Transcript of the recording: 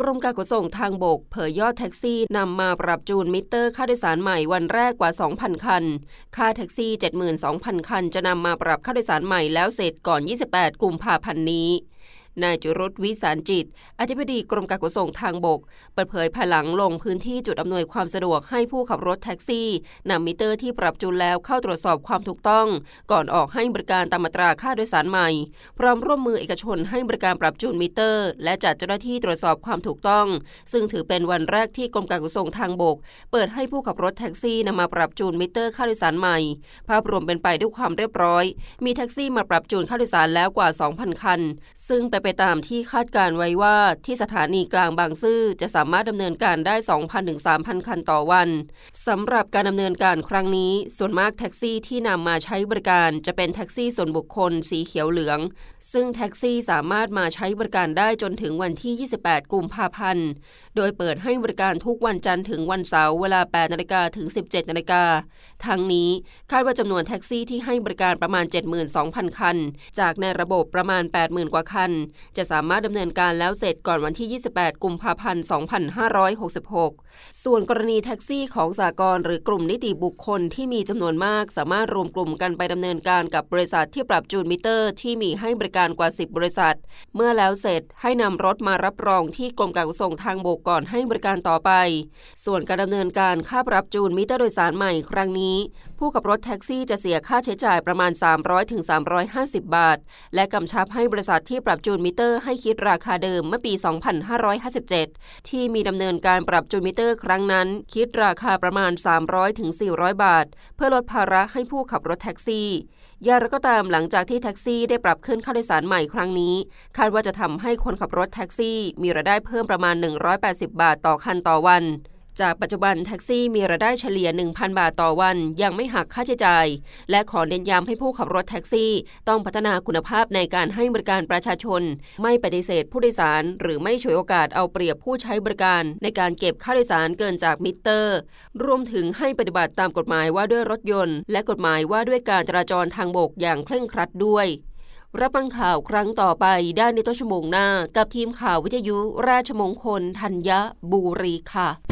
กรมการขนส่งทางบก เผยยอดแท็กซี่นำมาปรับจูนมิเตอร์ค่าโดยสารใหม่วันแรกกว่า 2,000 คัน ค่าแท็กซี่ 72,000 คัน จะนำมาปรับค่าโดยสารใหม่แล้วเสร็จก่อน 28 กุมภาพันธ์นี้ นายจิรุตม์ วิศาลจิตร อธิบดีกรมการขนส่งทางบก เปิดเผยภายหลังลงพื้นที่จุดอำนวยความสะดวกให้ผู้ขับรถแท็กซี่นำมิเตอร์ที่ปรับจูนแล้วเข้าตรวจสอบความถูกต้อง ก่อนออกให้บริการตามมาตราค่าโดยสารใหม่ พร้อมร่วมมือเอกชนให้บริการปรับจูนมิเตอร์ และจัดเจ้าหน้าที่ตรวจสอบความถูกต้อง ซึ่งถือเป็นวันแรกที่กรมการขนส่งทางบก เปิดให้ผู้ขับรถแท็กซี่นำมาปรับจูนมิเตอร์ค่าโดยสารใหม่ ภาพรวมเป็นไปด้วยความเรียบร้อย มีแท็กซี่มาปรับจูนค่าโดยสารแล้วกว่า 2,000 คัน ซึ่งเป็นไปตามที่คาดการณ์ไว้ว่าที่สถานีกลางบางซื่อจะสามารถดำเนินการได้ 2,000ถึง3,000 คันต่อวันสำหรับการดำเนินการครั้งนี้ ส่วนมากแท็กซี่ที่นำมาใช้บริการจะเป็นแท็กซี่ส่วนบุคคลสีเขียวเหลือง ซึ่งแท็กซี่สามารถมาใช้บริการได้จนถึงวันที่ 28 กุมภาพันธ์ โดยเปิดให้บริการทุกวันจันทร์ถึงวันเสาร์เวลา 8นาฬิกาถึง 17นาฬิกาทั้งนี้คาดว่าจำนวนแท็กซี่ที่ให้บริการประมาณ 72,000 คัน จากในระบบประมาณ 80,000 กว่าคันจะสามารถดำเนินการแล้วเสร็จก่อนวันที่ 28 กุมภาพันธ์ 2566 ส่วนกรณีแท็กซี่ของสากลหรือกลุ่มนิติบุคคลที่มีจำนวนมาก สามารถรวมกลุ่มกันไปดำเนินการกับบริษัทที่ปรับจูนมิเตอร์ ที่มีให้บริการกว่า 10 บริษัท เมื่อแล้วเสร็จให้นำรถมารับรองที่กรมการขนส่งทางบกก่อนให้บริการต่อไป ส่วนการดำเนินการค่าปรับจูนมิเตอร์โดยสารใหม่ครั้งนี้ ผู้ขับรถแท็กซี่จะเสียค่าใช้จ่ายประมาณ 300ถึง350 บาท และกำชับให้บริษัทที่ปรับจูนมิเตอร์ให้คิดราคาเดิมเมื่อปี 2557 ที่มีดำเนินการปรับจูนมิเตอร์ครั้งนั้น คิดราคาประมาณ 300ถึง400 บาท เพื่อลดภาระให้ผู้ขับรถแท็กซี่อย่างไรก็ตามหลังจากที่แท็กซี่ได้ปรับขึ้นค่าโดยสารใหม่ครั้งนี้ คาดว่าจะทำให้คนขับรถแท็กซี่ มีรายได้เพิ่มประมาณ 180 บาทต่อคันต่อวัน จากปัจจุบันแท็กซี่มีรายได้เฉลี่ย 1,000 บาทต่อวัน ยังไม่หักค่าใช้จ่าย และขอเน้นย้ำให้ผู้ขับรถแท็กซี่ ต้องพัฒนาคุณภาพในการให้บริการประชาชน ไม่ปฏิเสธผู้โดยสาร หรือไม่ฉวยโอกาสเอาเปรียบผู้ใช้บริการ ในการเก็บค่าโดยสารเกินจากมิเตอร์ รวมถึงให้ปฏิบัติตามกฎหมายว่าด้วยรถยนต์ และกฎหมายว่าด้วยการจราจรทางบกอย่างเคร่งครัดด้วยรับฟังข่าวครั้งต่อไปได้ในต้นชั่วโมงหน้า กับทีมข่าววิทยุราชมงคลธัญบุรีค่ะ